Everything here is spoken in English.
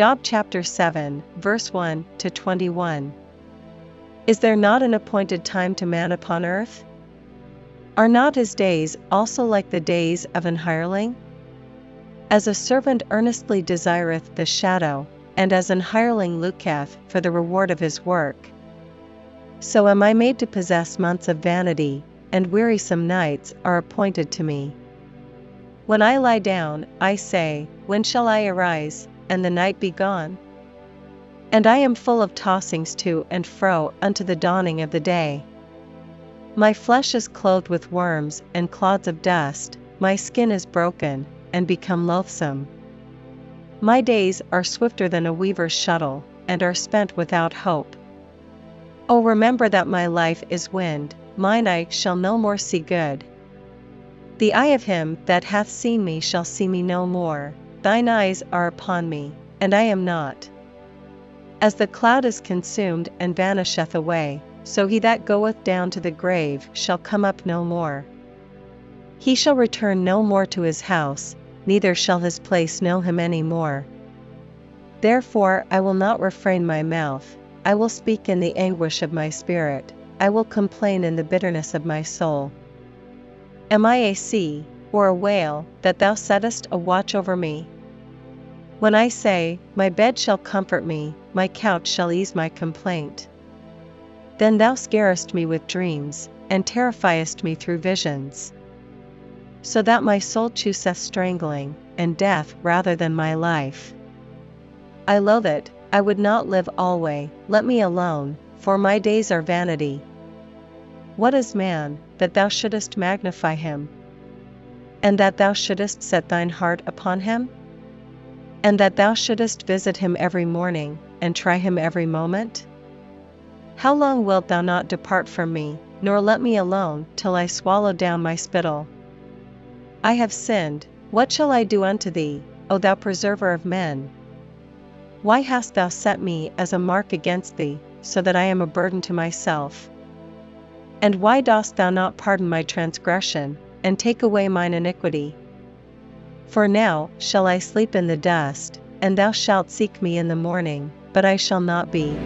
Job chapter 7, verse 1 to 21. Is there not an appointed time to man upon earth? Are not his days also like the days of an hireling? As a servant earnestly desireth the shadow, and as an hireling looketh for the reward of his work. So am I made to possess months of vanity, and wearisome nights are appointed to me. When I lie down, I say, When shall I arise, and the night be gone? And I am full of tossings to and fro unto the dawning of the day. My flesh is clothed with worms and clods of dust, my skin is broken, and become loathsome. My days are swifter than a weaver's shuttle, and are spent without hope. O remember that my life is wind, mine eye shall no more see good. The eye of him that hath seen me shall see me no more, thine eyes are upon me, and I am not. As the cloud is consumed and vanisheth away, so he that goeth down to the grave shall come up no more. He shall return no more to his house, neither shall his place know him any more. Therefore I will not refrain my mouth, I will speak in the anguish of my spirit, I will complain in the bitterness of my soul. Am I a sea, or a whale, that thou settest a watch over me? When I say, My bed shall comfort me, my couch shall ease my complaint. Then thou scarest me with dreams, and terrifiest me through visions. So that my soul chooseth strangling, and death rather than my life. I loathe it, I would not live alway, let me alone, for my days are vanity. What is man, that thou shouldest magnify him? And that thou shouldest set thine heart upon him? And that thou shouldest visit him every morning, and try him every moment? How long wilt thou not depart from me, nor let me alone, till I swallow down my spittle? I have sinned, what shall I do unto thee, O thou preserver of men? Why hast thou set me as a mark against thee, so that I am a burden to myself? And why dost thou not pardon my transgression, and take away mine iniquity? For now shall I sleep in the dust, and thou shalt seek me in the morning, but I shall not be.